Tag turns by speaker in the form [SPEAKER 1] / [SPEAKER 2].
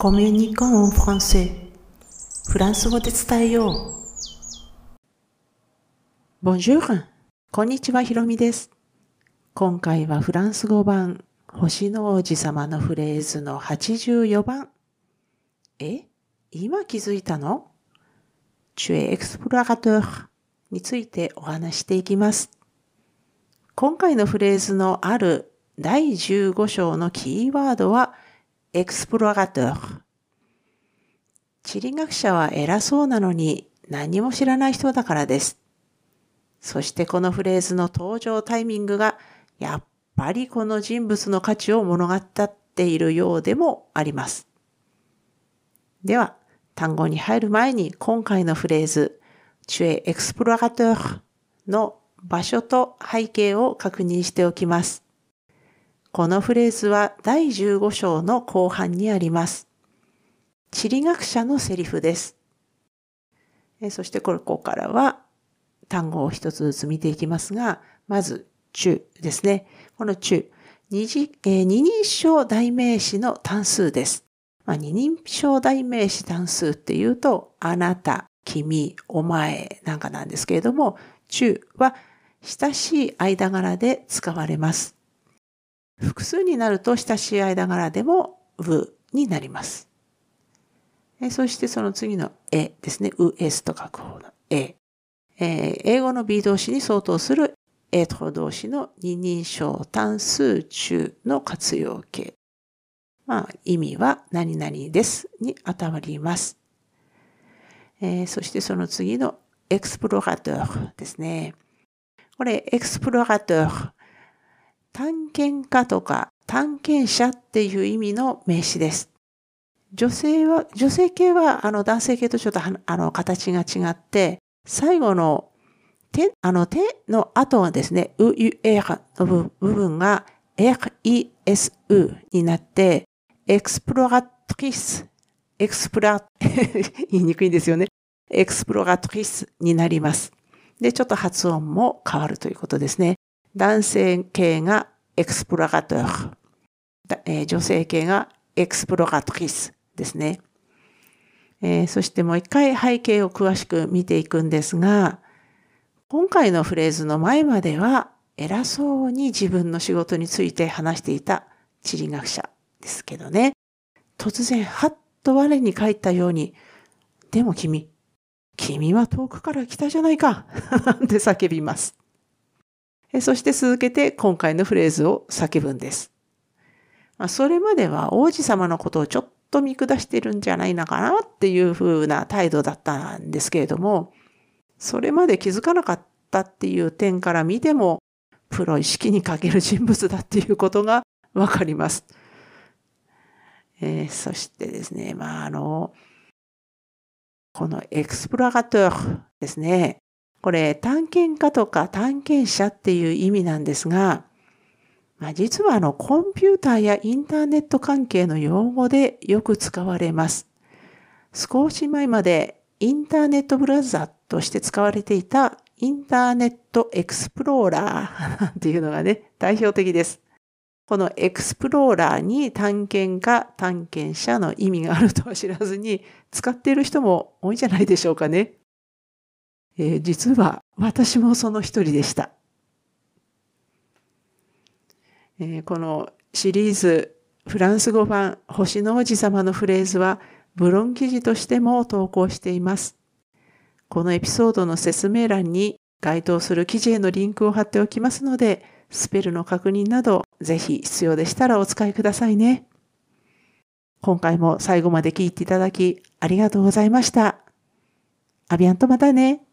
[SPEAKER 1] コミュニコンフランセフランス語で伝えよう。Bonjour! こんにちは、ひろみです。今回はフランス語版、星の王子様のフレーズの84番。え今気づいたの ?Tu es explorateur についてお話していきます。今回のフレーズのある第15章のキーワードは、 explorateur。地理学者は偉そうなのに何も知らない人だからです。そしてこのフレーズの登場タイミングがやっぱりこの人物の価値を物語っているようでもあります。では、単語に入る前に今回のフレーズ、 Tu es explorateurの場所と背景を確認しておきます。このフレーズは第15章の後半にあります。地理学者のセリフです。そしてここからは単語を一つずつ見ていきますが、まず、中ですね。この中、二、人称代名詞の単数です。まあ、二人称代名詞単数っていうと、あなた、君、お前なんかなんですけれども、中は親しい間柄で使われます。複数になると親しい間柄でもうになります。そしてその次のえですね。う、えすと書く方のえ。え、英語の B 動詞に相当するえと動詞の二人称単数中の活用形。まあ、意味は何々ですに当たります。えー、そしてその次の explorateur ですね。これ、 explorateur、探検家とか探検者っていう意味の名詞です。女性は、女性形はあの男性形とちょっとあの形が違って、最後の t、あの t の後はですね、 e、u、r の部分が R-I-C-E になって、exploratrice、explora、言いにくいんですよね。 exploratrice になります。で、ちょっと発音も変わるということですね。男性形が explorateur、えー、女性形が exploratrice ですね。えー、そしてもう一回背景を詳しく見ていくんですが、今回のフレーズの前までは偉そうに自分の仕事について話していた地理学者ですけどね。突然、はっと我に返ったように、でも君、君は遠くから来たじゃないかって叫びます。そして続けて今回のフレーズを叫ぶんです。それまでは王子様のことをちょっと見下してるんじゃないのかなっていう風な態度だったんですけれども、それまで気づかなかったっていう点から見ても、プロ意識に欠ける人物だっていうことがわかります。えー、そしてですね、まあ、あの、この explorateur ですね。これ探検家とか探検者っていう意味なんですが、まあ、実はあのコンピューターやインターネット関係の用語でよく使われます。少し前までインターネットブラウザとして使われていた Internet Explorerーっていうのがね、代表的です。このエクスプローラーに探検家、探検者の意味があるとは知らずに使っている人も多いんじゃないでしょうかね。えー、実は私もその一人でした、えー、このシリーズフランス語版星の王子様のフレーズはブロン記事としても投稿しています。このエピソードの説明欄に該当する記事へのリンクを貼っておきますので、スペルの確認など、ぜひ必要でしたらお使いくださいね。今回も最後まで聞いていただきありがとうございました。アビアンとまたね。